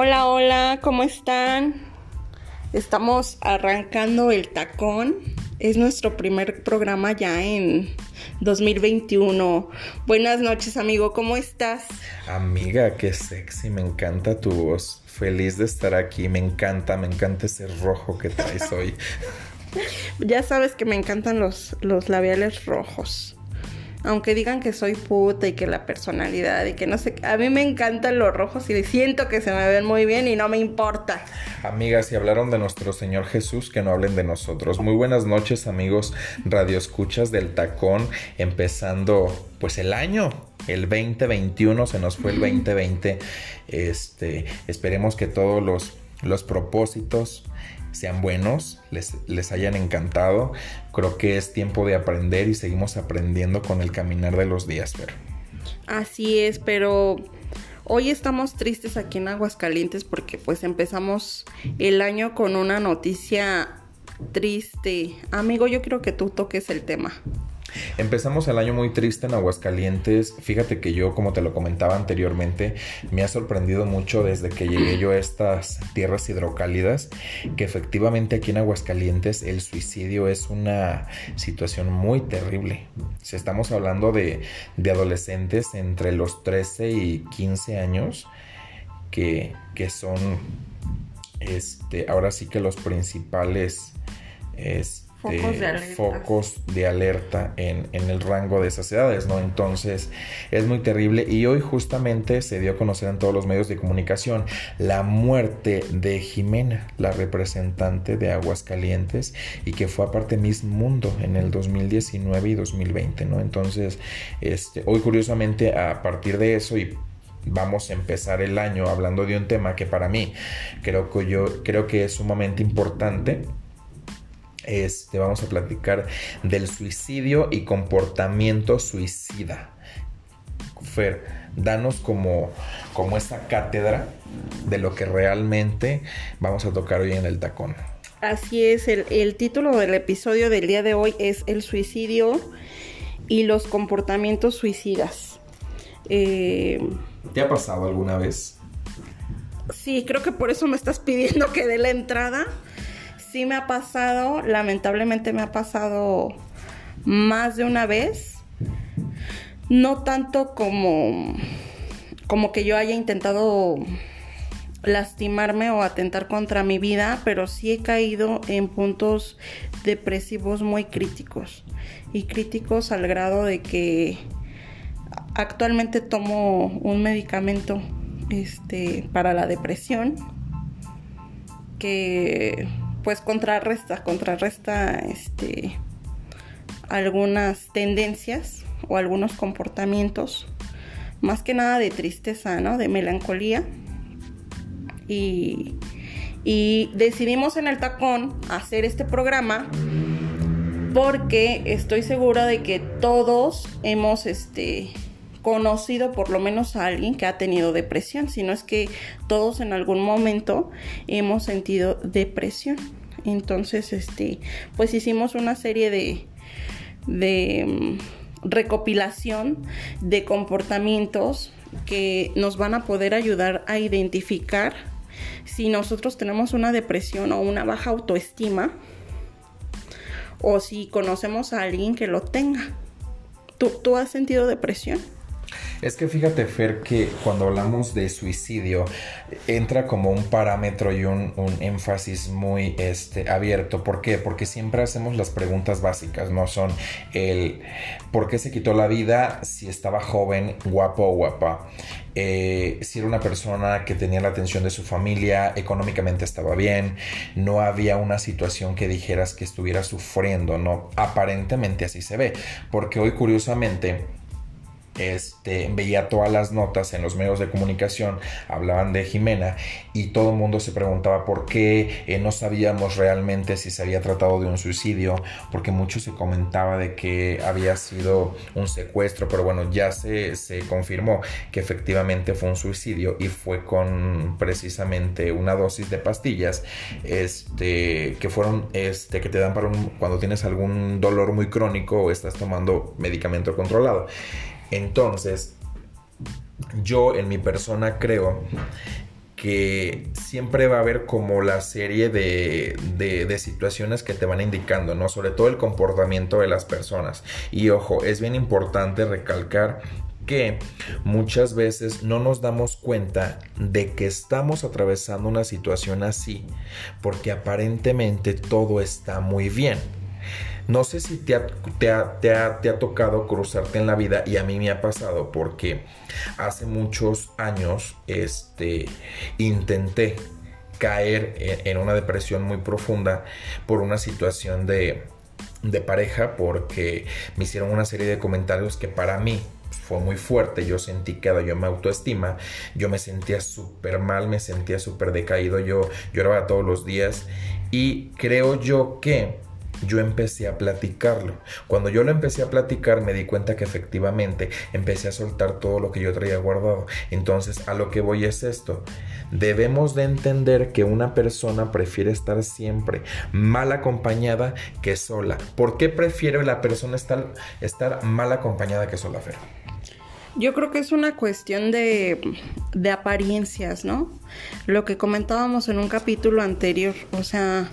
Hola, hola, ¿cómo están? Estamos arrancando el tacón. Es nuestro primer programa ya en 2021. Buenas noches, amigo, ¿cómo estás? Amiga, qué sexy, me encanta tu voz. Feliz de estar aquí, me encanta, me encanta ese rojo que traes hoy. ya sabes que me encantan los, los labiales rojos aunque digan que soy puta y que la personalidad y que no sé, a mí me encantan los rojos y siento que se me ven muy bien y no me importa. Amigas, si hablaron de nuestro Señor Jesús, que no hablen de nosotros. Muy buenas noches, amigos Radio Escuchas del Tacón, empezando pues el año, el 2021, se nos fue el 2020. Este, esperemos que todos los los propósitos sean buenos, les, les hayan encantado. Creo que es tiempo de aprender y seguimos aprendiendo con el caminar de los días, pero. Así es, pero hoy estamos tristes aquí en Aguascalientes porque pues empezamos el año con una noticia triste. Amigo, yo quiero que tú toques el tema. Empezamos el año muy triste en Aguascalientes. Fíjate que yo, como te lo comentaba anteriormente, me ha sorprendido mucho desde que llegué yo a estas tierras hidrocálidas, que efectivamente aquí en Aguascalientes el suicidio es una situación muy terrible. Si estamos hablando de, de adolescentes entre los 13 y 15 años, que, que son, este, ahora sí que los principales... Este, focos de alerta, en, el rango de esas edades, ¿no? Entonces es muy terrible y hoy justamente se dio a conocer en todos los medios de comunicación la muerte de Jimena, la representante de Aguascalientes y que fue aparte Miss Mundo en el 2019 y 2020, ¿no? Entonces, este, hoy curiosamente a partir de eso y vamos a empezar el año hablando de un tema que para mí creo que yo creo que es sumamente importante este, vamos a platicar del suicidio y comportamiento suicida. Fer, danos como, como esa cátedra de lo que realmente vamos a tocar hoy en el tacón. Así es, el, título del episodio del día de hoy es El suicidio y los comportamientos suicidas. Eh, ¿Te ha pasado alguna vez? Sí, creo que por eso me estás pidiendo que dé la entrada sí me ha pasado, lamentablemente me ha pasado más de una vez. No tanto como, como que yo haya intentado lastimarme o atentar contra mi vida, pero sí he caído en puntos depresivos muy críticos. Y críticos al grado de que actualmente tomo un medicamento este, para la depresión que pues contrarresta, contrarresta este, algunas tendencias o algunos comportamientos, más que nada de tristeza, ¿no? De melancolía. Y, y decidimos en el tacón hacer este programa porque estoy segura de que todos hemos este, conocido por lo menos a alguien que ha tenido depresión, sino es que todos en algún momento hemos sentido depresión. Entonces, este, pues hicimos una serie de, de mm, recopilación de comportamientos que nos van a poder ayudar a identificar si nosotros tenemos una depresión o una baja autoestima o si conocemos a alguien que lo tenga. ¿Tú, tú has sentido depresión? Es que fíjate, Fer, que cuando hablamos de suicidio entra como un parámetro y un, énfasis muy este, abierto. ¿Por qué? Porque siempre hacemos las preguntas básicas, no son el por qué se quitó la vida si estaba joven, guapo o guapa. Eh, si era una persona que tenía la atención de su familia, económicamente estaba bien, no había una situación que dijeras que estuviera sufriendo, no, aparentemente así se ve, porque hoy curiosamente este, veía todas las notas en los medios de comunicación, hablaban de Jimena y todo el mundo se preguntaba por qué eh, no sabíamos realmente si se había tratado de un suicidio, porque mucho se comentaba de que había sido un secuestro, pero bueno, ya se, se confirmó que efectivamente fue un suicidio y fue con precisamente una dosis de pastillas este, que fueron, este, que te dan para cuando tienes algún dolor muy crónico o estás tomando medicamento controlado. Entonces, yo en mi persona creo que siempre va a haber como la serie de, de, situaciones que te van indicando, ¿no? Sobre todo el comportamiento de las personas. Y ojo, es bien importante recalcar que muchas veces no nos damos cuenta de que estamos atravesando una situación así, porque aparentemente todo está muy bien. No sé si te ha, te, ha, tocado cruzarte en la vida y a mí me ha pasado porque hace muchos años este, intenté caer en, una depresión muy profunda por una situación de, de pareja porque me hicieron una serie de comentarios que para mí fue muy fuerte, yo sentí que yo me autoestima, yo me sentía súper mal, me sentía súper decaído, yo lloraba todos los días y creo yo que yo empecé a platicarlo. Cuando yo lo empecé a platicar me di cuenta que efectivamente empecé a soltar todo lo que yo traía guardado. Entonces a lo que voy es esto. Debemos de entender que una persona prefiere estar siempre mal acompañada que sola. ¿Por qué prefiere la persona estar, estar mal acompañada que sola, Fer? Yo creo que es una cuestión de, de apariencias, ¿no? Lo que comentábamos en un capítulo anterior. O sea,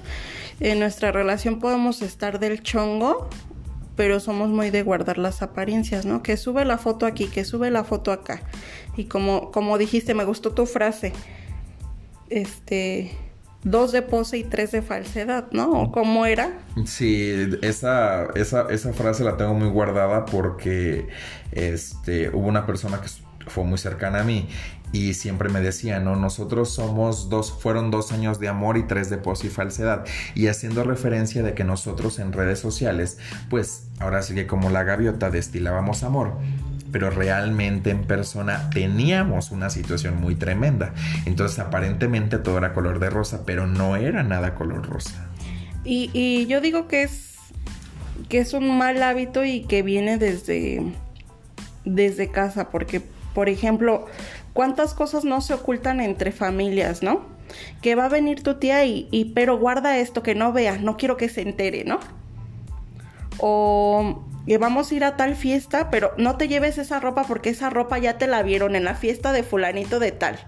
en nuestra relación podemos estar del chongo, pero somos muy de guardar las apariencias, ¿no? Que sube la foto aquí, que sube la foto acá. Y como, como dijiste, me gustó tu frase. Este, dos de pose y tres de falsedad, ¿no? ¿Cómo era? Sí, esa, esa, esa frase la tengo muy guardada porque este, hubo una persona que fue muy cercana a mí y siempre me decía, no, nosotros somos dos, fueron dos años de amor y tres de pos y falsedad. Y haciendo referencia de que nosotros en redes sociales, pues ahora sí que como la gaviota destilábamos amor pero realmente en persona teníamos una situación muy tremenda. Entonces aparentemente todo era color de rosa, pero no era nada color rosa. Y, y yo digo que es, que es un mal hábito y que viene desde, desde casa, porque por ejemplo, ¿cuántas cosas no se ocultan entre familias, no? Que va a venir tu tía y, pero guarda esto, que no vea, no quiero que se entere, ¿no? O que vamos a ir a tal fiesta, pero no te lleves esa ropa porque esa ropa ya te la vieron en la fiesta de fulanito de tal.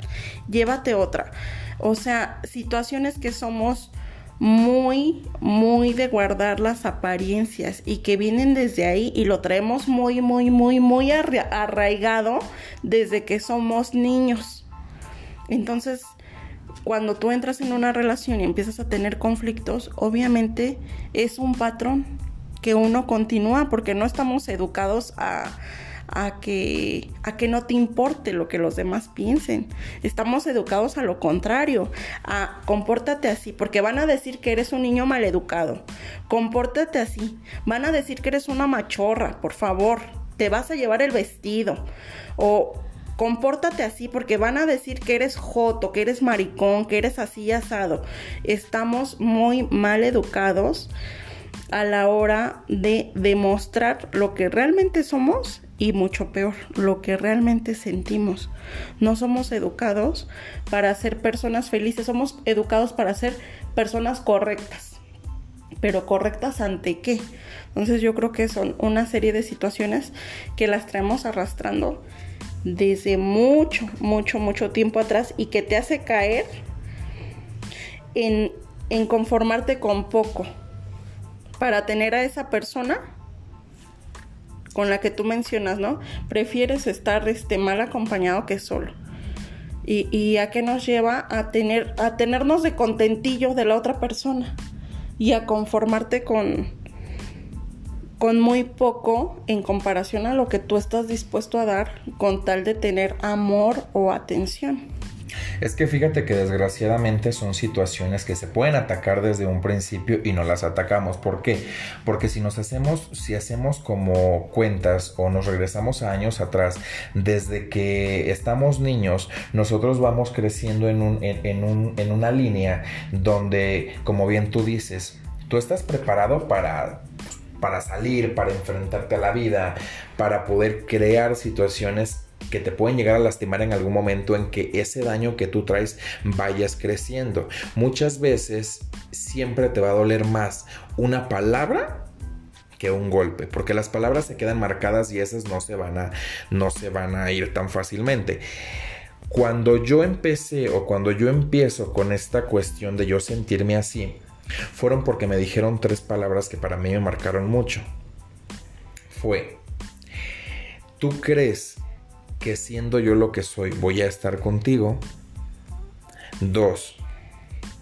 Llévate otra. O sea, situaciones que somos muy, muy de guardar las apariencias y que vienen desde ahí y lo traemos muy, muy, muy, muy arraigado desde que somos niños. Entonces, cuando tú entras en una relación y empiezas a tener conflictos, obviamente es un patrón que uno continúa porque no estamos educados a a que, a que no te importe lo que los demás piensen. Estamos educados a lo contrario, a compórtate así, porque van a decir que eres un niño maleducado. Compórtate así. Van a decir que eres una machorra, por favor. Te vas a llevar el vestido. O compórtate así porque van a decir que eres joto, que eres maricón, que eres así asado. Estamos muy mal educados a la hora de demostrar lo que realmente somos y mucho peor, lo que realmente sentimos. No somos educados para ser personas felices, somos educados para ser personas correctas. Pero correctas ante qué? Entonces yo creo que son una serie de situaciones que las traemos arrastrando desde mucho, mucho, mucho tiempo atrás y que te hace caer en, en conformarte con poco para tener a esa persona con la que tú mencionas, ¿no? Prefieres estar este, mal acompañado que solo. Y, y, a qué nos lleva a tener a tenernos de contentillo de la otra persona y a conformarte con con muy poco en comparación a lo que tú estás dispuesto a dar con tal de tener amor o atención. Es que fíjate que desgraciadamente son situaciones que se pueden atacar desde un principio y no las atacamos. ¿Por qué? Porque si nos hacemos, si hacemos como cuentas o nos regresamos a años atrás, desde que estamos niños, nosotros vamos creciendo en, en una línea donde, como bien tú dices, tú estás preparado para para salir, para enfrentarte a la vida, para poder crear situaciones que te pueden llegar a lastimar en algún momento en que ese daño que tú traes vayas creciendo. Muchas veces siempre te va a doler más una palabra que un golpe, porque las palabras se quedan marcadas y esas no se van a no se van a ir tan fácilmente. cuando yo empecé o cuando yo empiezo con esta cuestión de yo sentirme así, fueron porque me dijeron tres palabras que para mí me marcaron mucho. Fue, ¿tú crees que siendo yo lo que soy voy a estar contigo? Dos,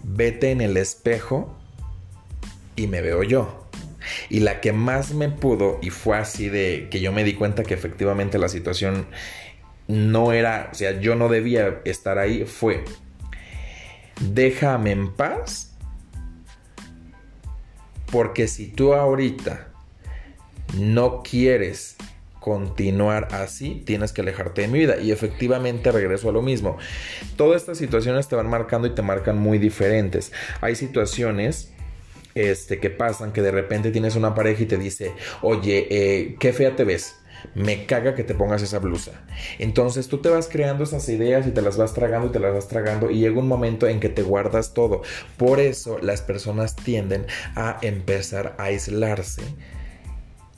vete en el espejo y me veo yo. Y la que más me pudo, y fue así de que yo me di cuenta que efectivamente la situación no era, o sea, yo no debía estar ahí, fue, déjame en paz, porque si tú ahorita no quieres continuar así, tienes que alejarte de mi vida. Y efectivamente regreso a lo mismo. Todas estas situaciones te van marcando y te marcan muy diferentes. Hay situaciones este, que pasan que de repente tienes una pareja y te dice, oye, eh, qué fea te ves me caga que te pongas esa blusa. Entonces tú te vas creando esas ideas y te las vas tragando y te las vas tragando y llega un momento en que te guardas todo. Por eso las personas tienden a empezar a aislarse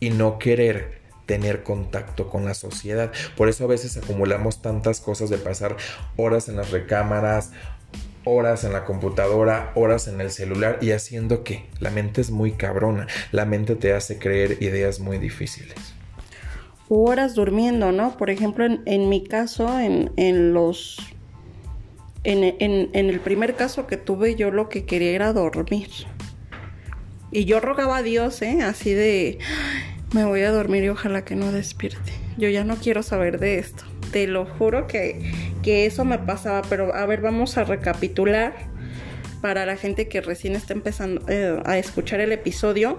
y no querer tener contacto con la sociedad. Por eso a veces acumulamos tantas cosas de pasar horas en las recámaras, horas en la computadora, horas en el celular y haciendo que la mente es muy cabrona. La mente te hace creer ideas muy difíciles horas durmiendo, ¿no? Por ejemplo, en, mi caso, en, en los... En, en, el primer caso que tuve, yo lo que quería era dormir. Y yo rogaba a Dios, ¿eh? Así de, me voy a dormir y ojalá que no despierte. Yo ya no quiero saber de esto. Te lo juro que, que eso me pasaba. Pero a ver, vamos a recapitular para la gente que recién está empezando eh, a escuchar el episodio.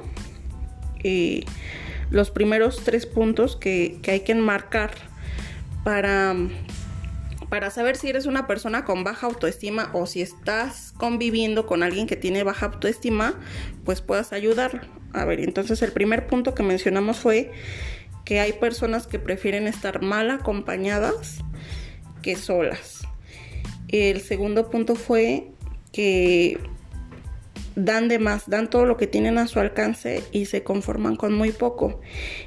Y los primeros tres puntos que, hay que enmarcar para, para saber si eres una persona con baja autoestima o si estás conviviendo con alguien que tiene baja autoestima, pues puedas ayudar. A ver, entonces el primer punto que mencionamos fue que hay personas que prefieren estar mal acompañadas que solas. El segundo punto fue que dan de más, dan todo lo que tienen a su alcance y se conforman con muy poco.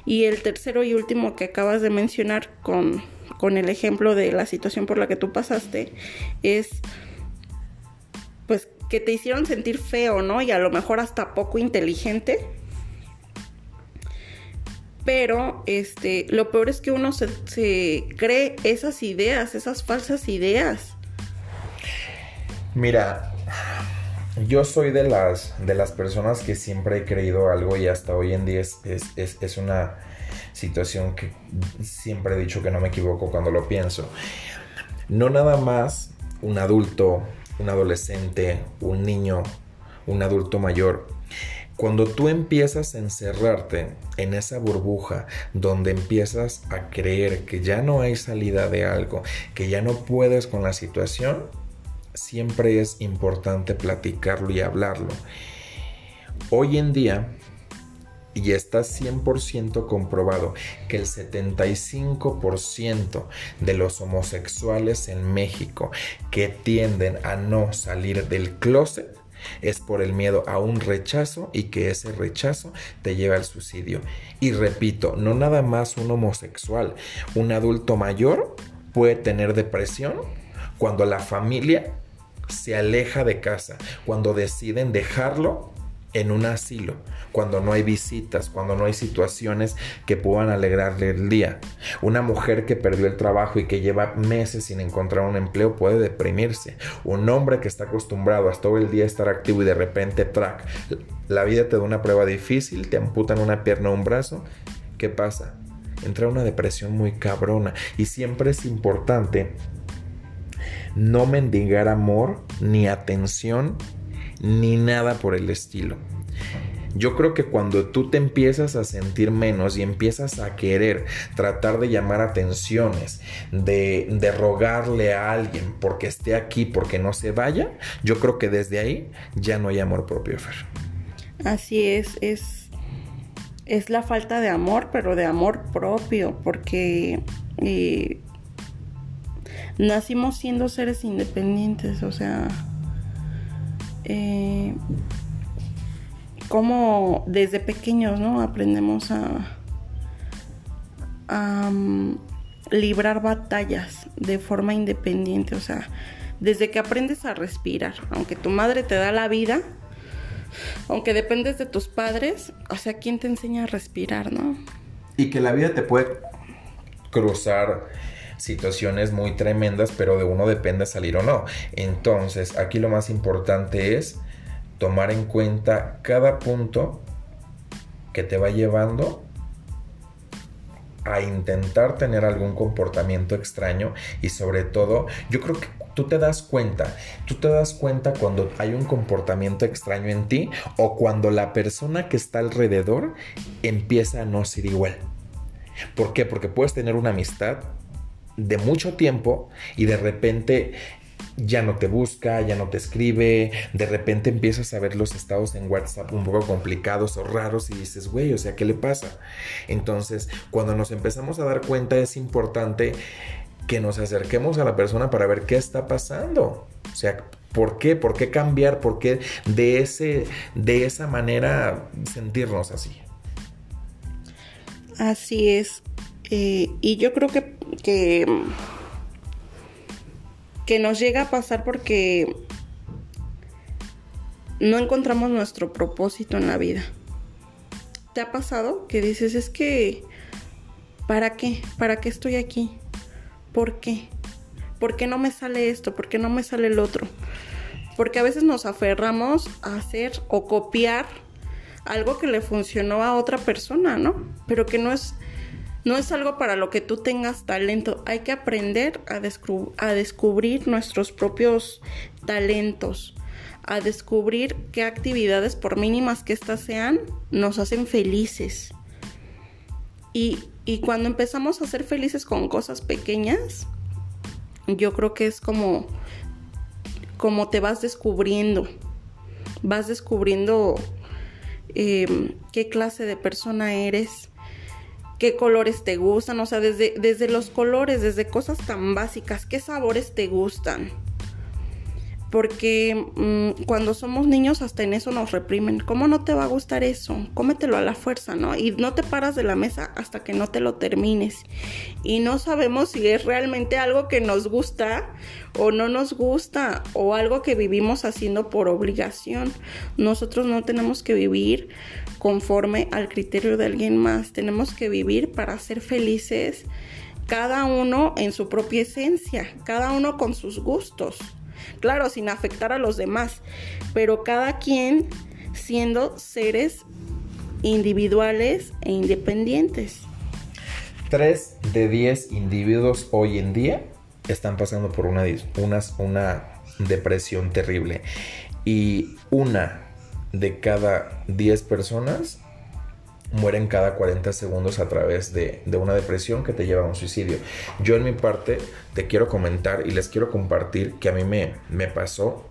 Y el tercero y último que acabas de mencionar con, con el ejemplo de la situación por la que tú pasaste es pues que te hicieron sentir feo, ¿no? Y a lo mejor hasta poco inteligente. Pero este, lo peor es que uno se, se cree esas ideas, esas falsas ideas. Mira, yo soy de las, de las personas que siempre he creído algo y hasta hoy en día es, es, una situación que siempre he dicho que no me equivoco cuando lo pienso. No nada más un adulto, un adolescente, un niño, un adulto mayor. Cuando tú empiezas a encerrarte en esa burbuja donde empiezas a creer que ya no hay salida de algo, que ya no puedes con la situación, siempre es importante platicarlo y hablarlo. Hoy en día, y está 100% comprobado que el 75% de los homosexuales en México que tienden a no salir del closet es por el miedo a un rechazo y que ese rechazo te lleva al suicidio. Y repito, no nada más un homosexual, un adulto mayor puede tener depresión cuando la familia se aleja de casa, cuando deciden dejarlo en un asilo, cuando no hay visitas, cuando no hay situaciones que puedan alegrarle el día. Una mujer que perdió el trabajo y que lleva meses sin encontrar un empleo puede deprimirse. Un hombre que está acostumbrado a todo el día estar activo y de repente, track, la vida te da una prueba difícil, te amputan una pierna o un brazo, ¿qué pasa? Entra una depresión muy cabrona y siempre es importante no mendigar amor, ni atención, ni nada por el estilo. Yo creo que cuando tú te empiezas a sentir menos y empiezas a querer tratar de llamar atenciones, de, rogarle a alguien porque esté aquí, porque no se vaya, yo creo que desde ahí ya no hay amor propio, Fer. Así es, es, es la falta de amor, pero de amor propio, porque eh, nacimos siendo seres independientes, o sea, eh, como desde pequeños, ¿no? Aprendemos a, a, librar batallas de forma independiente, o sea, desde que aprendes a respirar, aunque tu madre te da la vida, aunque dependes de tus padres, o sea, ¿quién te enseña a respirar, no? Y que la vida te puede cruzar situaciones muy tremendas, pero de uno depende salir o no. Entonces, aquí lo más importante es tomar en cuenta cada punto que te va llevando a intentar tener algún comportamiento extraño y sobre todo yo creo que tú te das cuenta, tú te das cuenta cuando hay un comportamiento extraño en ti o cuando la persona que está alrededor empieza a no ser igual. ¿Por qué? Porque puedes tener una amistad de mucho tiempo y de repente ya no te busca, ya no te escribe, de repente empiezas a ver los estados en WhatsApp un poco complicados o raros y dices, güey, o sea, ¿qué le pasa? Entonces, cuando nos empezamos a dar cuenta es importante que nos acerquemos a la persona para ver qué está pasando. O sea, ¿por qué? ¿Por qué cambiar? ¿Por qué de, ese, de esa manera sentirnos así? Así es. Eh, y yo creo que, que que nos llega a pasar porque no encontramos nuestro propósito en la vida. ¿Te ha pasado que dices, es que, ¿para qué? ¿Para qué estoy aquí? ¿Por qué? ¿Por qué no me sale esto? ¿Por qué no me sale el otro? Porque a veces nos aferramos a hacer o copiar algo que le funcionó a otra persona, ¿no? Pero que no es no es algo para lo que tú tengas talento. Hay que aprender a, descubrir nuestros propios talentos, a descubrir qué actividades, por mínimas que éstas sean, nos hacen felices. Y, cuando empezamos a ser felices con cosas pequeñas, yo creo que es como, como te vas descubriendo. Vas descubriendo eh, qué clase de persona eres qué colores te gustan, o sea, desde, desde los colores, desde cosas tan básicas, qué sabores te gustan. Porque mm, cuando somos niños hasta en eso nos reprimen. ¿Cómo no te va a gustar eso? Cómetelo a la fuerza, ¿no? Y no te paras de la mesa hasta que no te lo termines. Y no sabemos si es realmente algo que nos gusta o no nos gusta o algo que vivimos haciendo por obligación. Nosotros no tenemos que vivir conforme al criterio de alguien más. Tenemos que vivir para ser felices, cada uno en su propia esencia, cada uno con sus gustos. Claro, sin afectar a los demás, pero cada quien siendo seres individuales e independientes. Tres de diez individuos hoy en día están pasando por una, una, una depresión terrible y una de cada 10 personas mueren cada 40 segundos a través de, una depresión que te lleva a un suicidio. Yo en mi parte te quiero comentar y les quiero compartir que a mí me, me pasó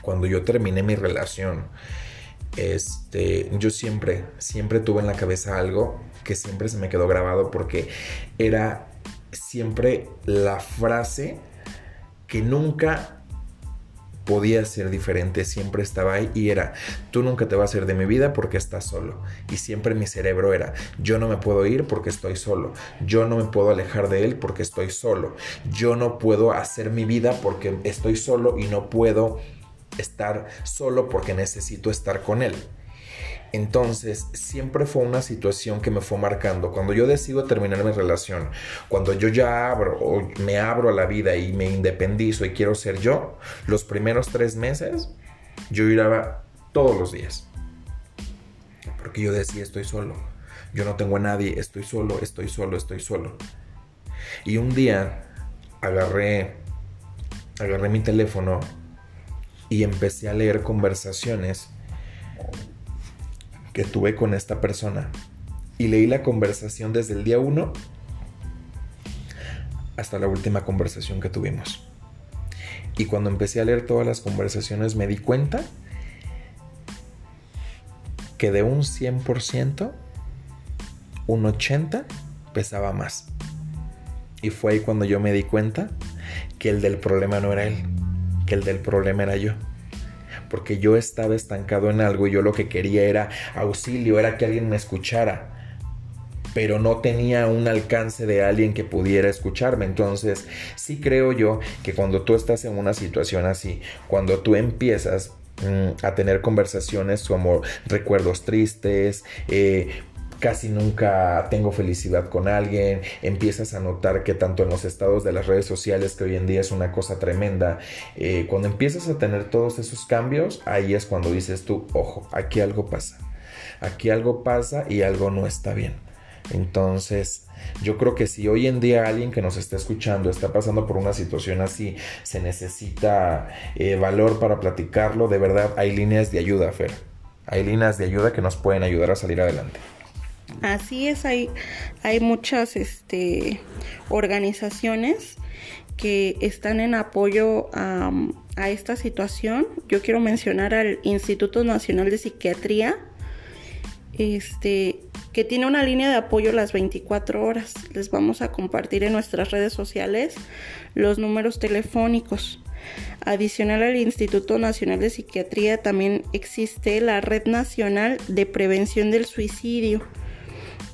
cuando yo terminé mi relación. Este, yo siempre, siempre tuve en la cabeza algo que siempre se me quedó grabado porque era siempre la frase que nunca podía ser diferente, siempre estaba ahí y era, tú nunca te vas a ir de mi vida porque estás solo. Y siempre mi cerebro era, yo no me puedo ir porque estoy solo, yo no me puedo alejar de él porque estoy solo, yo no puedo hacer mi vida porque estoy solo y no puedo estar solo porque necesito estar con él. Entonces, siempre fue una situación que me fue marcando. Cuando yo decido terminar mi relación, cuando yo ya abro o me abro a la vida y me independizo y quiero ser yo, los primeros tres meses yo iba todos los días. Porque yo decía, estoy solo. Yo no tengo a nadie, estoy solo, estoy solo, estoy solo. Y un día agarré, agarré mi teléfono y empecé a leer conversaciones que tuve con esta persona y leí la conversación desde el día 1 hasta la última conversación que tuvimos. Y cuando empecé a leer todas las conversaciones me di cuenta que de un 100%, un 80% pesaba más. Y fue ahí cuando yo me di cuenta que el del problema no era él, que el del problema era yo porque yo estaba estancado en algo y yo lo que quería era auxilio, era que alguien me escuchara. pero no tenía un alcance de alguien que pudiera escucharme. Entonces, sí creo yo que cuando tú estás en una situación así, cuando tú empiezas mm, a tener conversaciones como recuerdos tristes, eh, casi nunca tengo felicidad con alguien, empiezas a notar que tanto en los estados de las redes sociales, que hoy en día es una cosa tremenda, eh, cuando empiezas a tener todos esos cambios, ahí es cuando dices tú, ojo, aquí algo pasa, aquí algo pasa y algo no está bien. Entonces, yo creo que si hoy en día alguien que nos está escuchando está pasando por una situación así, se necesita eh, valor para platicarlo, de verdad hay líneas de ayuda, Fer. Hay líneas de ayuda que nos pueden ayudar a salir adelante. Así es, hay, hay muchas este, organizaciones que están en apoyo a, esta situación. Yo quiero mencionar al Instituto Nacional de Psiquiatría, este, que tiene una línea de apoyo las 24 horas. Les vamos a compartir en nuestras redes sociales los números telefónicos. Adicional al Instituto Nacional de Psiquiatría también existe la Red Nacional de Prevención del Suicidio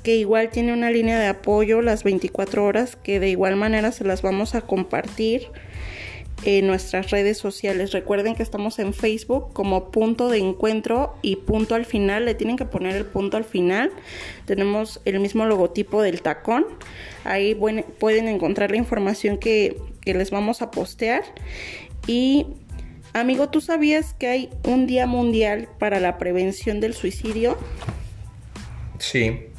que igual tiene una línea de apoyo las 24 horas que de igual manera se las vamos a compartir en nuestras redes sociales. Recuerden que estamos en Facebook como punto de encuentro y punto al final. Le tienen que poner el punto al final. Tenemos el mismo logotipo del tacón. Ahí pueden encontrar la información que, que les vamos a postear. Y amigo, ¿tú sabías que hay un día mundial para la prevención del suicidio? Sí,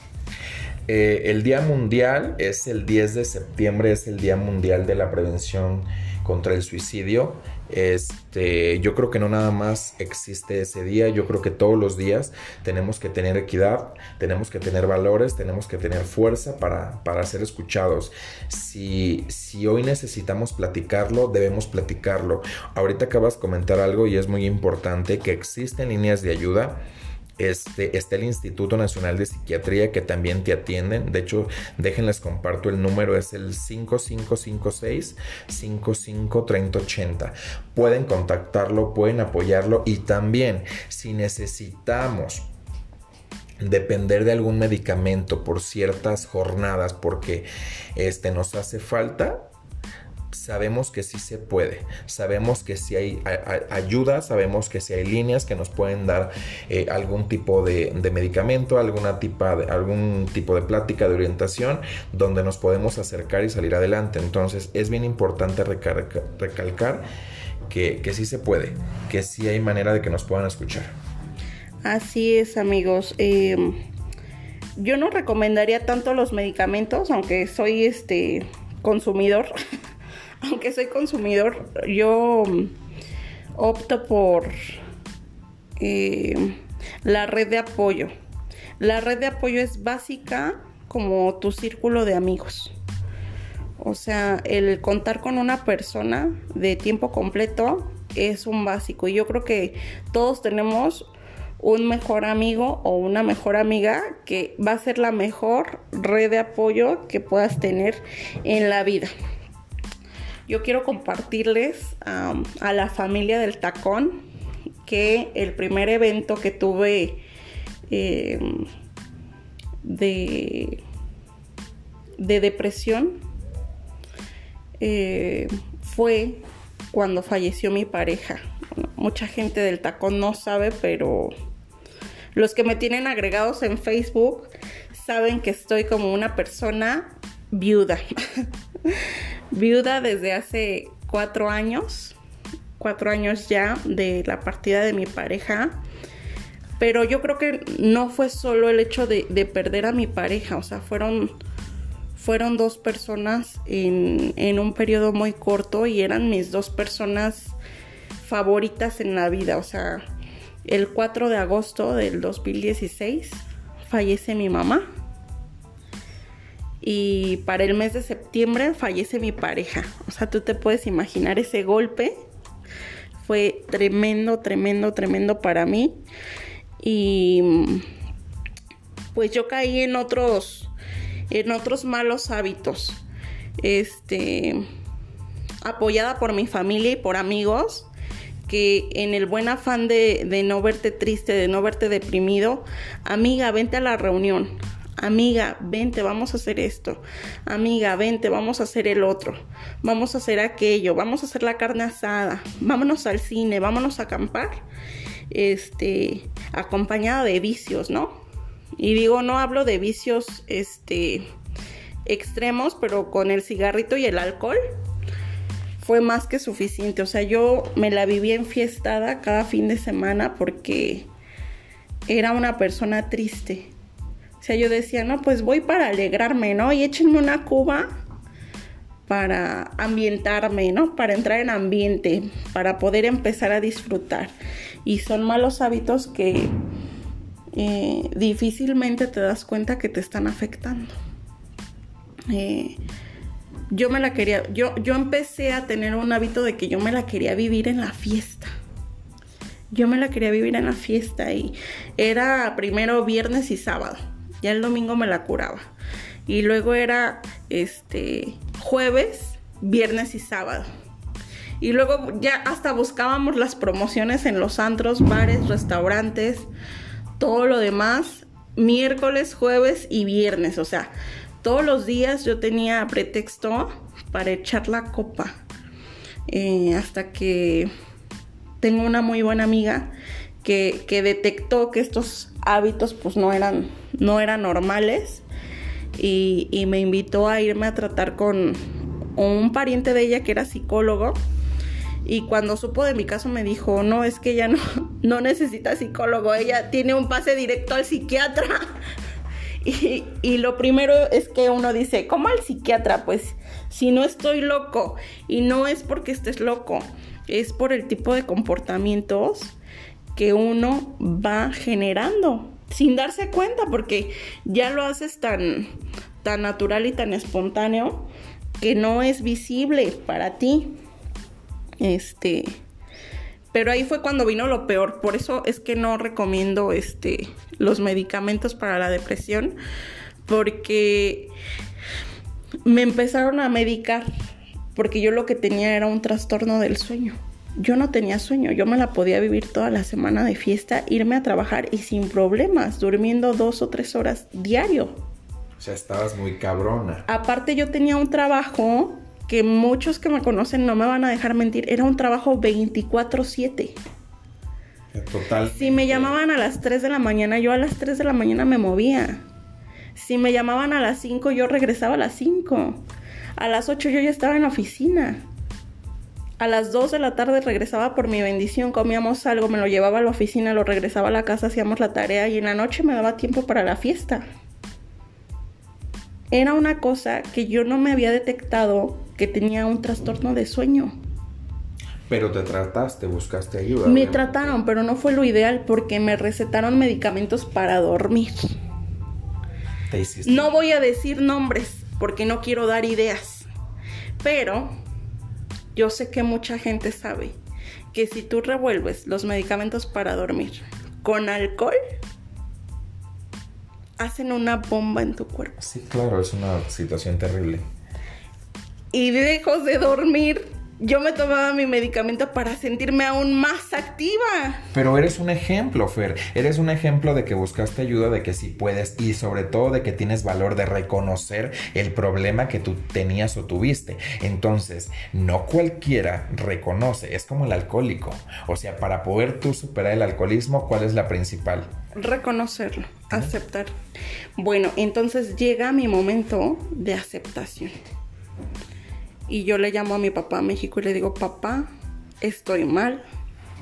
eh, el Día Mundial es el 10 de septiembre, es el Día Mundial de la Prevención contra el Suicidio. Este, yo creo que no nada más existe ese día, yo creo que todos los días tenemos que tener equidad, tenemos que tener valores, tenemos que tener fuerza para, para ser escuchados. Si, si hoy necesitamos platicarlo, debemos platicarlo. Ahorita acabas de comentar algo y es muy importante que existen líneas de ayuda este, está el Instituto Nacional de Psiquiatría que también te atienden. De hecho, déjenles comparto el número, es el 5556 553080. Pueden contactarlo, pueden apoyarlo y también si necesitamos depender de algún medicamento por ciertas jornadas porque este nos hace falta sabemos que sí se puede, sabemos que si hay ayuda, sabemos que si hay líneas que nos pueden dar eh, algún tipo de, medicamento, alguna de, algún tipo de plática de orientación donde nos podemos acercar y salir adelante. Entonces es bien importante recalcar que, que sí se puede, que sí hay manera de que nos puedan escuchar. Así es amigos. Eh, yo no recomendaría tanto los medicamentos, aunque soy este consumidor. aunque soy consumidor, yo opto por eh, la red de apoyo. La red de apoyo es básica como tu círculo de amigos. O sea, el contar con una persona de tiempo completo es un básico. Y yo creo que todos tenemos un mejor amigo o una mejor amiga que va a ser la mejor red de apoyo que puedas tener en la vida yo quiero compartirles a la familia del tacón que el primer evento que tuve em, de, de, depresión eh, fue cuando falleció mi pareja. mucha gente del tacón no sabe, pero los que me tienen agregados en Facebook saben que estoy como una persona viuda. viuda desde hace cuatro años, cuatro años ya de la partida de mi pareja. Pero yo creo que no fue solo el hecho de, perder a mi pareja, o sea, fueron, fueron dos personas en, en un periodo muy corto y eran mis dos personas favoritas en la vida. O sea, el 4 de agosto del 2016 fallece mi mamá y para el mes de septiembre fallece mi pareja. O sea, tú te puedes imaginar ese golpe. Fue tremendo, tremendo, tremendo para mí. Y pues yo caí en otros en otros malos hábitos. Este apoyada por mi familia y por amigos que en el buen afán de, de no verte triste, de no verte deprimido, amiga, vente a la reunión, Amiga, vente, vamos a hacer esto. Amiga, vente, vamos a hacer el otro. Vamos a hacer aquello. Vamos a hacer la carne asada. Vámonos al cine, vámonos a acampar. Este, acompañada de vicios, ¿no? Y digo, no hablo de vicios, este, extremos, pero con el cigarrito y el alcohol fue más que suficiente. O sea, yo me la vivía enfiestada cada fin de semana porque era una persona triste. O sea, yo decía, no, pues voy para alegrarme, ¿no? Y échenme una cuba para ambientarme, ¿no? Para entrar en ambiente, para poder empezar a disfrutar. Y son malos hábitos que eh, difícilmente te das cuenta que te están afectando. Eh, yo me la quería, yo, yo empecé a tener un hábito de que yo me la quería vivir en la fiesta. Yo me la quería vivir en la fiesta y era primero viernes y sábado. Ya el domingo me la curaba. Y luego era este jueves, viernes y sábado. Y luego ya hasta buscábamos las promociones en los antros, bares, restaurantes, todo lo demás, miércoles, jueves y viernes. O sea, todos los días yo tenía pretexto para echar la copa. Eh, hasta que tengo una muy buena amiga que, detectó que estos hábitos pues no eran, no eran normales y, y, me invitó a irme a tratar con un pariente de ella que era psicólogo y cuando supo de mi caso me dijo, no, es que ella no, no necesita psicólogo, ella tiene un pase directo al psiquiatra. Y, lo primero es que uno dice, ¿cómo al psiquiatra? Pues si no estoy loco y no es porque estés loco, es por el tipo de comportamientos que uno va generando sin darse cuenta porque ya lo haces tan, tan natural y tan espontáneo que no es visible para ti. Este, pero ahí fue cuando vino lo peor. Por eso es que no recomiendo este, los medicamentos para la depresión. Porque me empezaron a medicar. Porque yo lo que tenía era un trastorno del sueño. Yo no tenía sueño, yo me la podía vivir toda la semana de fiesta, irme a trabajar y sin problemas, durmiendo dos o tres horas diario. O sea, estabas muy cabrona. Aparte yo tenía un trabajo que muchos que me conocen no me van a dejar mentir, era un trabajo 24/7. Total. Si me llamaban a las 3 de la mañana, yo a las 3 de la mañana me movía. Si me llamaban a las 5, yo regresaba a las 5. A las 8 yo ya estaba en la oficina. A las 2 de la tarde regresaba por mi bendición, comíamos algo, me lo llevaba a la oficina, lo regresaba a la casa, hacíamos la tarea y en la noche me daba tiempo para la fiesta. Era una cosa que yo no me había detectado que tenía un trastorno de sueño. Pero te trataste, buscaste ayuda. Me trataron, pero no fue lo ideal porque me recetaron medicamentos para dormir. No voy a decir nombres porque no quiero dar ideas. Pero yo sé que mucha gente sabe que si tú revuelves los medicamentos para dormir con alcohol, hacen una bomba en tu cuerpo. Sí, claro, es una situación terrible y lejos de dormir, yo me tomaba mi medicamento para sentirme aún más activa. Pero eres un ejemplo, Fer. Eres un ejemplo de que buscaste ayuda, de que sí puedes y sobre todo de que tienes valor de reconocer el problema que tú tenías o tuviste. Entonces, no cualquiera reconoce, es como el alcohólico. O sea, para poder tú superar el alcoholismo, ¿cuál es la principal? Reconocerlo, aceptar. Bueno, entonces llega mi momento de aceptación. Y yo le llamo a mi papá a México y le digo, papá, estoy mal,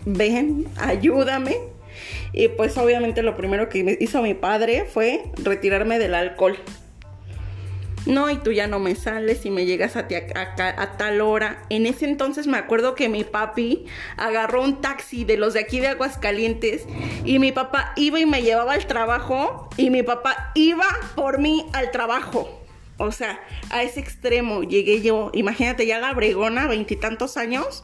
ven, ayúdame. Y pues obviamente lo primero que hizo mi padre fue retirarme del alcohol. No, y tú ya no me sales y me llegas a, a, tal hora. En ese entonces me acuerdo que mi papi agarró un taxi de los de aquí de Aguascalientes y mi papá iba y me llevaba al trabajo y mi papá iba por mí al trabajo. O sea, a ese extremo llegué yo. Imagínate ya la bregona, veintitantos años,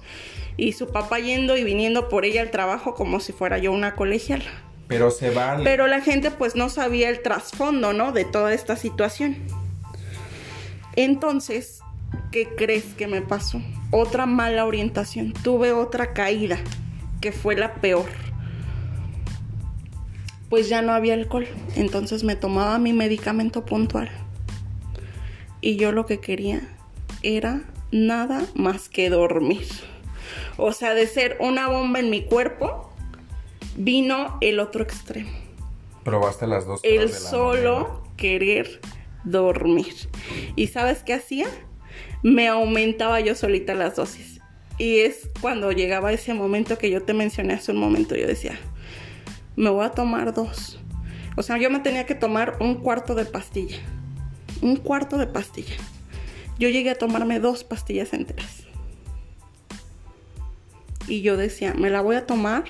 y su papá yendo y viniendo por ella al trabajo como si fuera yo una colegial. Pero se vale. Pero la gente pues no sabía el trasfondo, ¿no? De toda esta situación. Entonces, ¿qué crees que me pasó? Otra mala orientación. Tuve otra caída, que fue la peor. pues ya no había alcohol. Entonces me tomaba mi medicamento puntual. Y yo lo que quería era nada más que dormir. O sea, de ser una bomba en mi cuerpo, vino el otro extremo. Probaste las dos. El solo querer dormir. ¿Y sabes qué hacía? Me aumentaba yo solita las dosis. Y es cuando llegaba ese momento que yo te mencioné hace un momento, yo decía, me voy a tomar dos. O sea, yo me tenía que tomar un cuarto de pastilla. Un cuarto de pastilla. Yo llegué a tomarme dos pastillas enteras. Y yo decía, me la voy a tomar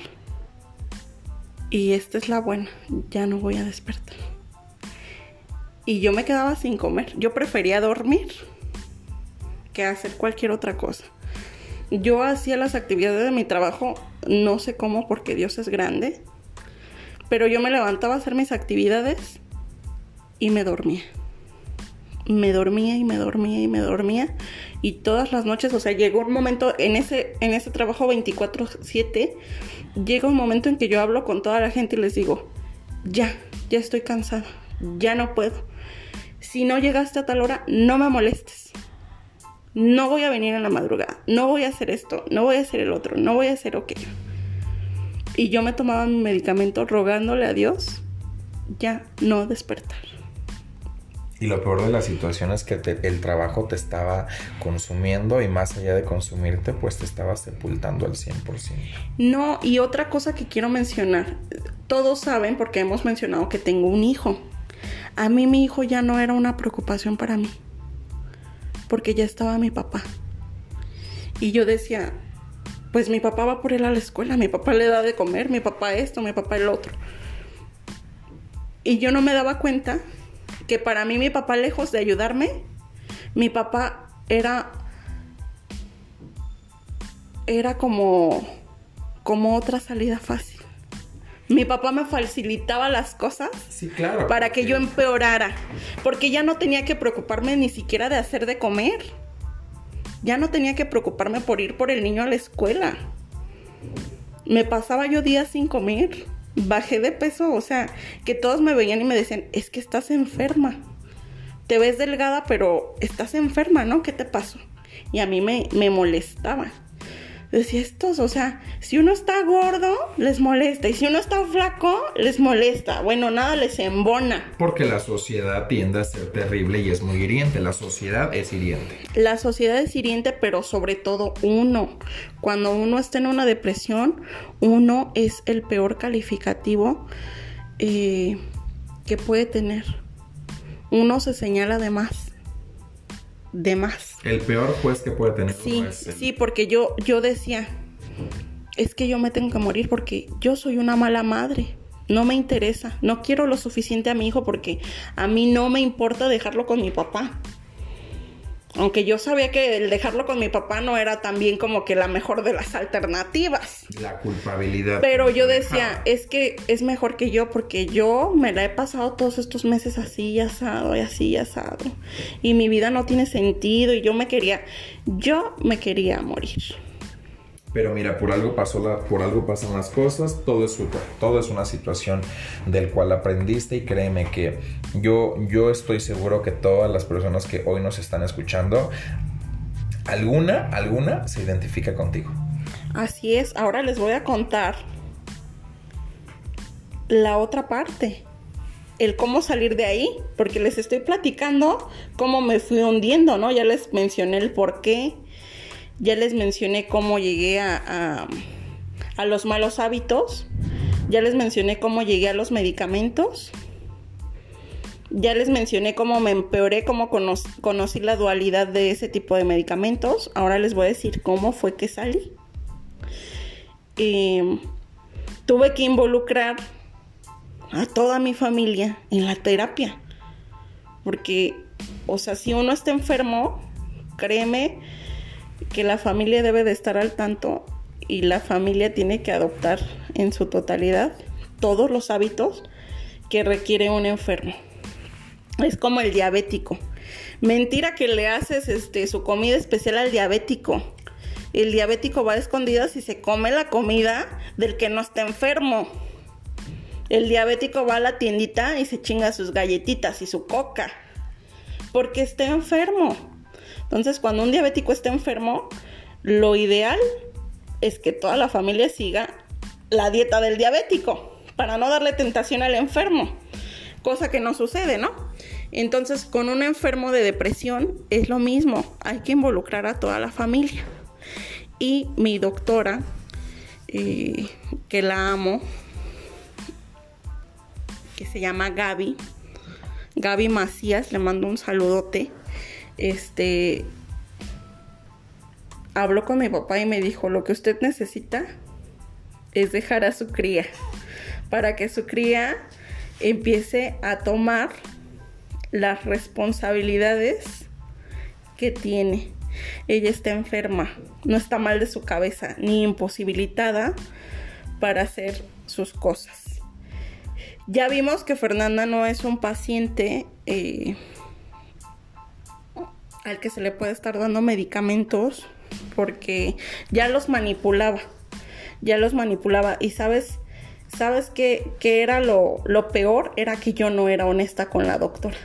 y esta es la buena, ya no voy a despertar. Y yo me quedaba sin comer. Yo prefería dormir que hacer cualquier otra cosa. Yo hacía las actividades de mi trabajo, no sé cómo, porque Dios es grande, pero yo me levantaba a hacer mis actividades y me dormía. Me dormía y me dormía y me dormía. Y todas las noches, o sea, llegó un momento en ese, en ese trabajo 24/7, llega un momento en que yo hablo con toda la gente y les digo, ya, ya estoy cansada, ya no puedo. Si no llegaste a tal hora, no me molestes. No voy a venir en la madrugada, no voy a hacer esto, no voy a hacer el otro, no voy a hacer aquello. Y yo me tomaba mi medicamento rogándole a Dios ya no despertar. Y lo peor de la situación es que el trabajo te estaba consumiendo y más allá de consumirte, pues te estaba sepultando al 100%. No, y otra cosa que quiero mencionar, todos saben porque hemos mencionado que tengo un hijo. A mí mi hijo ya no era una preocupación para mí, porque ya estaba mi papá. Y yo decía, pues mi papá va por él a la escuela, mi papá le da de comer, mi papá esto, mi papá el otro. Y yo no me daba cuenta que para mí mi papá, lejos de ayudarme, mi papá era era como como otra salida fácil. Mi papá me facilitaba las cosas sí, claro, para que yo empeorara, porque ya no tenía que preocuparme ni siquiera de hacer de comer ya no tenía que preocuparme por ir por el niño a la escuela. Me pasaba yo días sin comer. Bajé de peso, o sea, que todos me veían y me decían, es que estás enferma. Te ves delgada, pero estás enferma, ¿no? ¿Qué te pasó? Y a mí me, me molestaba decía estos, o sea, si uno está gordo, les molesta. Y si uno está flaco, les molesta. Bueno, nada les embona. Porque la sociedad tiende a ser terrible y es muy hiriente. La sociedad es hiriente. La sociedad es hiriente, pero sobre todo uno. Cuando uno está en una depresión, uno es el peor calificativo eh, que puede tener. Uno se señala de más de más. El peor juez que puede tener. Sí, sí, porque yo, yo decía, es que yo me tengo que morir porque yo soy una mala madre. No me interesa, no quiero lo suficiente a mi hijo porque a mí no me importa dejarlo con mi papá. Aunque yo sabía que el dejarlo con mi papá no era también como que la mejor de las alternativas. La culpabilidad. Pero yo decía, es que es mejor que yo porque yo me la he pasado todos estos meses así asado y así asado. Y mi vida no tiene sentido y yo me quería, yo me quería morir. Pero mira, por algo pasó la, por algo pasan las cosas, todo es, todo es una situación del cual aprendiste y créeme que yo, yo estoy seguro que todas las personas que hoy nos están escuchando, alguna, alguna se identifica contigo. Así es, ahora les voy a contar la otra parte, el cómo salir de ahí, porque les estoy platicando cómo me fui hundiendo, ¿no? Ya les mencioné el por qué, ya les mencioné cómo llegué a, a, los malos hábitos. Ya les mencioné cómo llegué a los medicamentos. Ya les mencioné cómo me empeoré, cómo conocí la dualidad de ese tipo de medicamentos. Ahora les voy a decir cómo fue que salí. tuve que involucrar a toda mi familia en la terapia. Porque, o sea, si uno está enfermo, créeme que la familia debe de estar al tanto y la familia tiene que adoptar en su totalidad todos los hábitos que requiere un enfermo. Es como el diabético. Mentira que le haces este, su comida especial al diabético. El diabético va a escondidas y se come la comida del que no está enfermo. El diabético va a la tiendita y se chinga sus galletitas y su coca. Porque está enfermo. Entonces, cuando un diabético está enfermo, lo ideal es que toda la familia siga la dieta del diabético para no darle tentación al enfermo. Cosa que no sucede, ¿no? Entonces, con un enfermo de depresión es lo mismo. Hay que involucrar a toda la familia. Y mi doctora, eh, que la amo, que se llama Gaby. Gaby Macías, le mando un saludote. Este habló con mi papá y me dijo, "Lo que usted necesita es dejar a su cría para que su cría empiece a tomar las responsabilidades que tiene. Ella está enferma, no está mal de su cabeza ni imposibilitada para hacer sus cosas. Ya vimos que Fernanda no es un paciente eh, al que se le puede estar dando medicamentos porque ya los manipulaba, ya los manipulaba y sabes, sabes que, era lo, lo peor, era que yo no era honesta con la doctora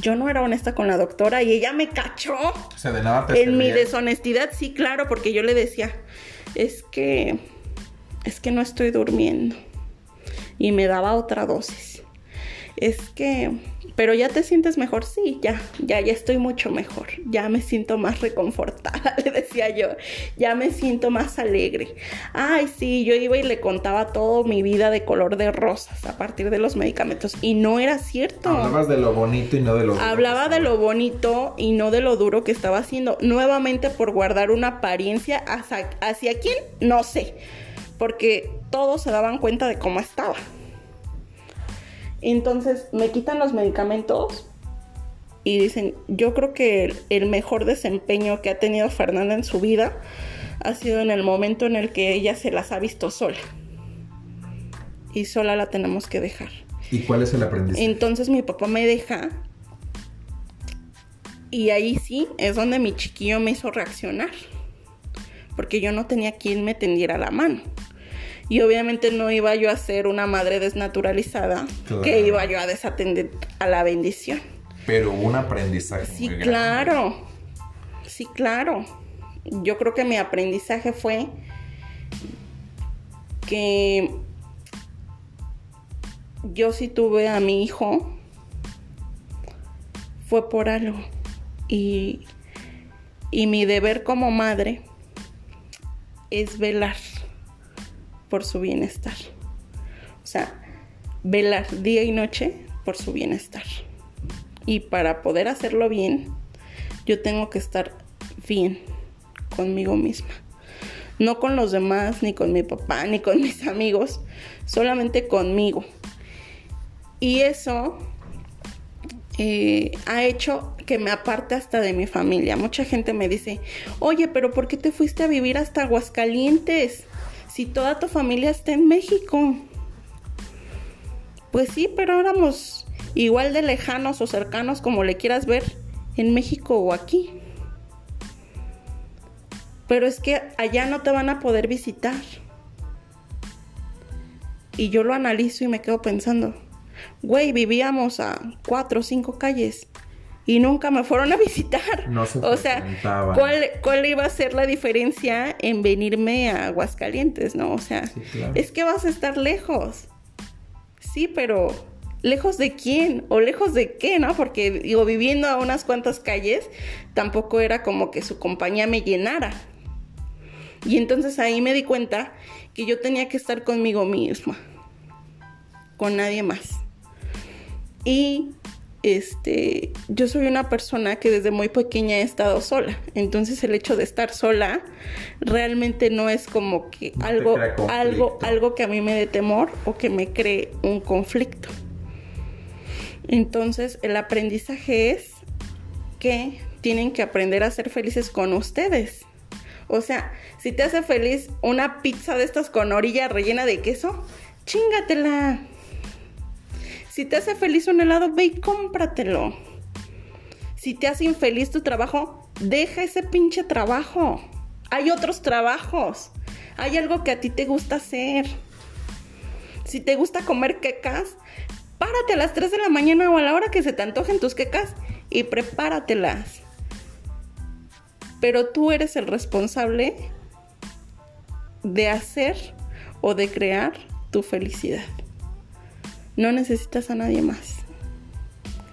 yo no era honesta con la doctora y ella me cachó. O de nada En mi deshonestidad, sí, claro, porque yo le decía, es que, es que no estoy durmiendo y me daba otra dosis. Es que, pero ya te sientes mejor, sí, ya, ya, ya estoy mucho mejor, ya me siento más reconfortada, le decía yo, ya me siento más alegre. Ay, sí, yo iba y le contaba todo mi vida de color de rosas a partir de los medicamentos y no era cierto. Hablabas de lo bonito y no de lo duro. Hablaba de lo bonito y no de lo duro que estaba haciendo, nuevamente por guardar una apariencia hacia, hacia quién, no sé porque todos se daban cuenta de cómo estaba. Entonces me quitan los medicamentos y dicen, yo creo que el, mejor desempeño que ha tenido Fernanda en su vida ha sido en el momento en el que ella se las ha visto sola. Y sola la tenemos que dejar. ¿Y cuál es el aprendizaje? Entonces mi papá me deja. Y ahí sí es donde mi chiquillo me hizo reaccionar. Porque yo no tenía quien me tendiera la mano. Y obviamente no iba yo a ser una madre desnaturalizada que iba yo a desatender a la bendición. Pero un aprendizaje. Sí, claro. Sí, claro. Yo creo que mi aprendizaje fue que yo sí tuve a mi hijo fue por algo. Y, y mi deber como madre es velar por su bienestar. O sea, velar día y noche por su bienestar. Y para poder hacerlo bien, yo tengo que estar bien conmigo misma. No con los demás, ni con mi papá, ni con mis amigos, solamente conmigo. Y eso eh, ha hecho que me aparte hasta de mi familia. Mucha gente me dice, oye, pero ¿por qué te fuiste a vivir hasta Aguascalientes? Si toda tu familia está en México. Pues sí, pero éramos igual de lejanos o cercanos como le quieras ver en México o aquí. Pero es que allá no te van a poder visitar. Y yo lo analizo y me quedo pensando, güey, vivíamos a cuatro o cinco calles y nunca me fueron a visitar. No se o sea, ¿cuál, iba a ser la diferencia en venirme a Aguascalientes, no? O sea, es que vas a estar lejos. Sí, pero lejos de quién o lejos de qué, ¿no? Porque digo, viviendo a unas cuantas calles, tampoco era como que su compañía me llenara. Y entonces ahí me di cuenta que yo tenía que estar conmigo misma, con nadie más. Y este, yo soy una persona que desde muy pequeña he estado sola. Entonces el hecho de estar sola realmente no es como que algo, algo, algo que a mí me dé temor o que me cree un conflicto. Entonces el aprendizaje es que tienen que aprender a ser felices con ustedes. O sea, si te hace feliz una pizza de estas con orilla rellena de queso, chingatela si te hace feliz un helado, ve y cómpratelo. Si te hace infeliz tu trabajo, deja ese pinche trabajo. Hay otros trabajos. Hay algo que a ti te gusta hacer. Si te gusta comer quecas, párate a las 3 de la mañana o a la hora que se te antojen tus quecas y prepáratelas. Pero tú eres el responsable de hacer o de crear tu felicidad. No necesitas a nadie más.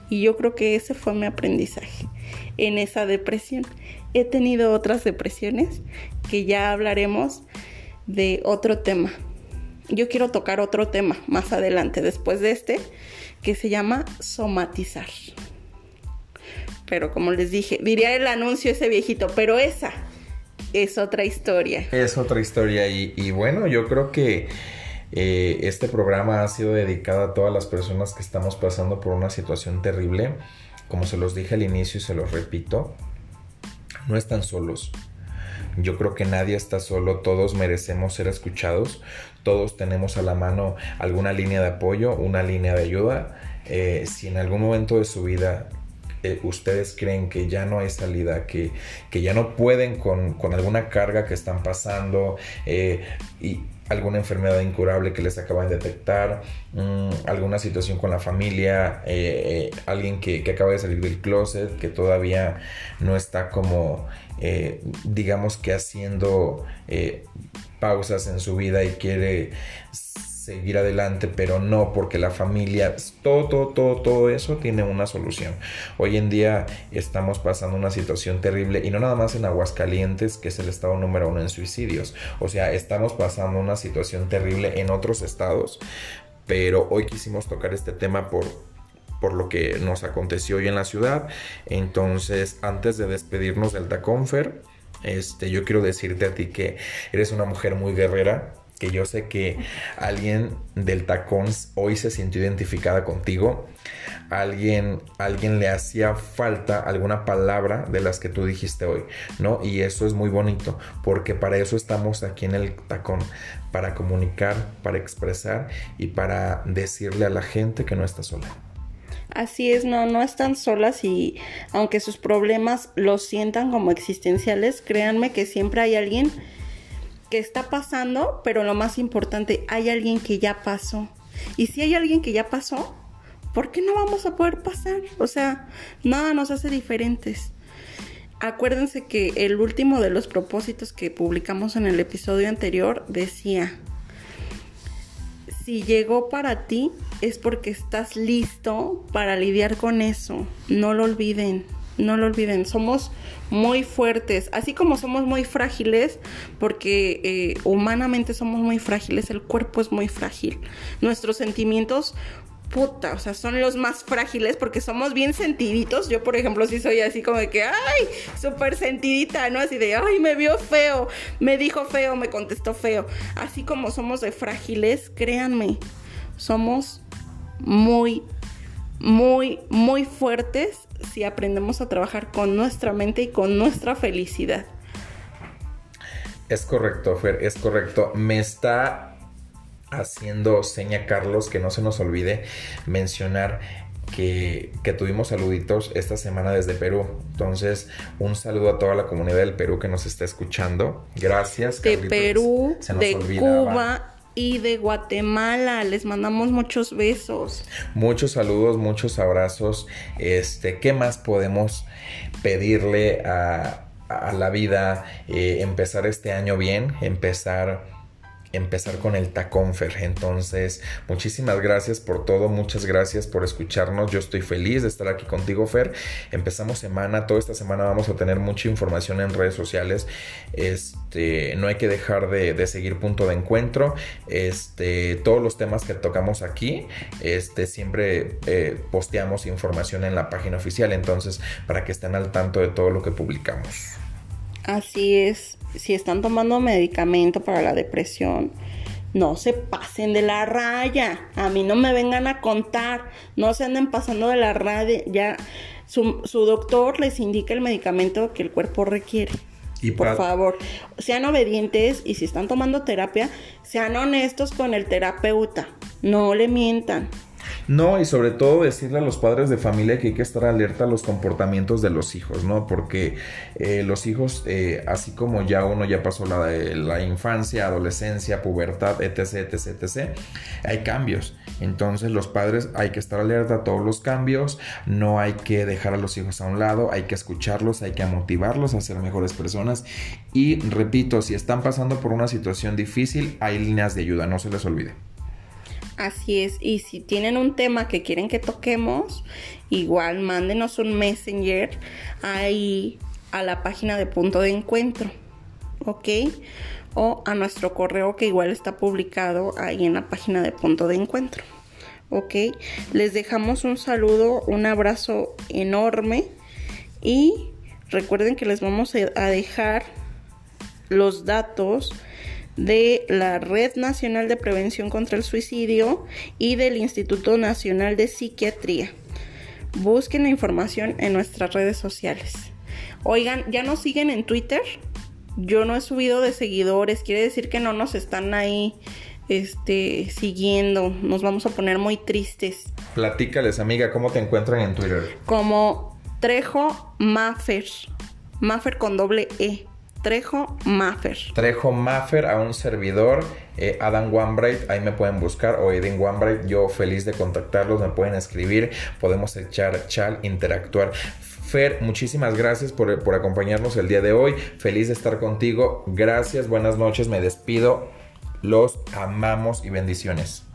Y yo creo que ese fue mi aprendizaje en esa depresión. He tenido otras depresiones que ya hablaremos de otro tema. Yo quiero tocar otro tema más adelante, después de este, que se llama somatizar. Pero como les dije, diría el anuncio ese viejito, pero esa es otra historia. Es otra historia y, bueno, yo creo que eh, este programa ha sido dedicado a todas las personas que estamos pasando por una situación terrible. Como se los dije al inicio y se los repito, no están solos. Yo creo que nadie está solo, todos merecemos ser escuchados, todos tenemos a la mano alguna línea de apoyo, una línea de ayuda. Eh, si en algún momento de su vida eh, ustedes creen que ya no hay salida, que, que ya no pueden con, alguna carga que están pasando eh, y alguna enfermedad incurable que les acaban de detectar, mm, alguna situación con la familia, eh, alguien que, acaba de salir del closet, que todavía no está como, digamos que haciendo pausas en su vida y quiere seguir adelante, pero no porque la familia, todo, todo, todo, todo eso tiene una solución. Hoy en día estamos pasando una situación terrible y no nada más en Aguascalientes, que es el estado número uno en suicidios. O sea, estamos pasando una situación terrible en otros estados, pero hoy quisimos tocar este tema por por lo que nos aconteció hoy en la ciudad. Entonces, antes de despedirnos del Taconfer, este, yo quiero decirte a ti que eres una mujer muy guerrera, que yo sé que alguien del tacón hoy se sintió identificada contigo. Alguien, alguien le hacía falta alguna palabra de las que tú dijiste hoy, ¿no? Y eso es muy bonito, porque para eso estamos aquí en el tacón, para comunicar, para expresar y para decirle a la gente que no está sola. Así es, no, no están solas y aunque sus problemas los sientan como existenciales, créanme que siempre hay alguien que está pasando, pero lo más importante, hay alguien que ya pasó. Y si hay alguien que ya pasó, ¿por qué no vamos a poder pasar? O sea, nada nos hace diferentes. Acuérdense que el último de los propósitos que publicamos en el episodio anterior decía, si llegó para ti es porque estás listo para lidiar con eso. No lo olviden no lo olviden, somos muy fuertes, así como somos muy frágiles, porque eh, humanamente somos muy frágiles, el cuerpo es muy frágil, nuestros sentimientos puta, o sea, son los más frágiles porque somos bien sentiditos. Yo, por ejemplo, sí soy así como de que, ay, súper sentidita, ¿no? Así de, ay, me vio feo, me dijo feo, me contestó feo. Así como somos de frágiles, créanme, somos muy, muy, muy fuertes si aprendemos a trabajar con nuestra mente y con nuestra felicidad. Es correcto, Fer, es correcto. Me está haciendo seña Carlos que no se nos olvide mencionar que, tuvimos saluditos esta semana desde Perú. Entonces, un saludo a toda la comunidad del Perú que nos está escuchando. Gracias. De Perú, de Cuba y de Guatemala. Les mandamos muchos besos. Muchos saludos, muchos abrazos. Este, ¿qué más podemos pedirle a, la vida? Eh, empezar este año bien, empezar empezar con el Taconfer. Entonces, muchísimas gracias por todo, muchas gracias por escucharnos. Yo estoy feliz de estar aquí contigo, Fer. Empezamos semana, toda esta semana vamos a tener mucha información en redes sociales. Este, no hay que dejar de, seguir punto de encuentro. Este, todos los temas que tocamos aquí, este, siempre eh, posteamos información en la página oficial. Entonces, para que estén al tanto de todo lo que publicamos. Así es, si están tomando medicamento para la depresión, no se pasen de la raya. A mí no me vengan a contar, no se anden pasando de la raya. Ya su, doctor les indica el medicamento que el cuerpo requiere. Y por favor, sean obedientes y si están tomando terapia, sean honestos con el terapeuta. No le mientan. No, y sobre todo decirle a los padres de familia que hay que estar alerta a los comportamientos de los hijos, ¿no? Porque eh, los hijos, eh, así como ya uno ya pasó la, la infancia, adolescencia, pubertad, etc, etc, etc, hay cambios. Entonces los padres hay que estar alerta a todos los cambios, no hay que dejar a los hijos a un lado, hay que escucharlos, hay que motivarlos a ser mejores personas. Y repito, si están pasando por una situación difícil, hay líneas de ayuda, no se les olvide. Así es, y si tienen un tema que quieren que toquemos, igual mándenos un messenger ahí a la página de punto de encuentro, ¿ok? O a nuestro correo que igual está publicado ahí en la página de punto de encuentro, ¿ok? Les dejamos un saludo, un abrazo enorme y recuerden que les vamos a dejar los datos de la Red Nacional de Prevención contra el Suicidio y del Instituto Nacional de Psiquiatría. Busquen la información en nuestras redes sociales. Oigan, ¿ya nos siguen en Twitter? Yo no he subido de seguidores, quiere decir que no nos están ahí este, siguiendo. Nos vamos a poner muy tristes. Platícales, amiga, ¿cómo te encuentran en Twitter? Como Trejo Maffer. Maffer con doble E. Trejo Maffer. Trejo Maffer a un servidor, eh, Adam Wambright, ahí me pueden buscar, o Edin Wambright, yo feliz de contactarlos, me pueden escribir, podemos echar chal, interactuar. Fer, muchísimas gracias por, por acompañarnos el día de hoy, feliz de estar contigo, gracias, buenas noches, me despido, los amamos y bendiciones.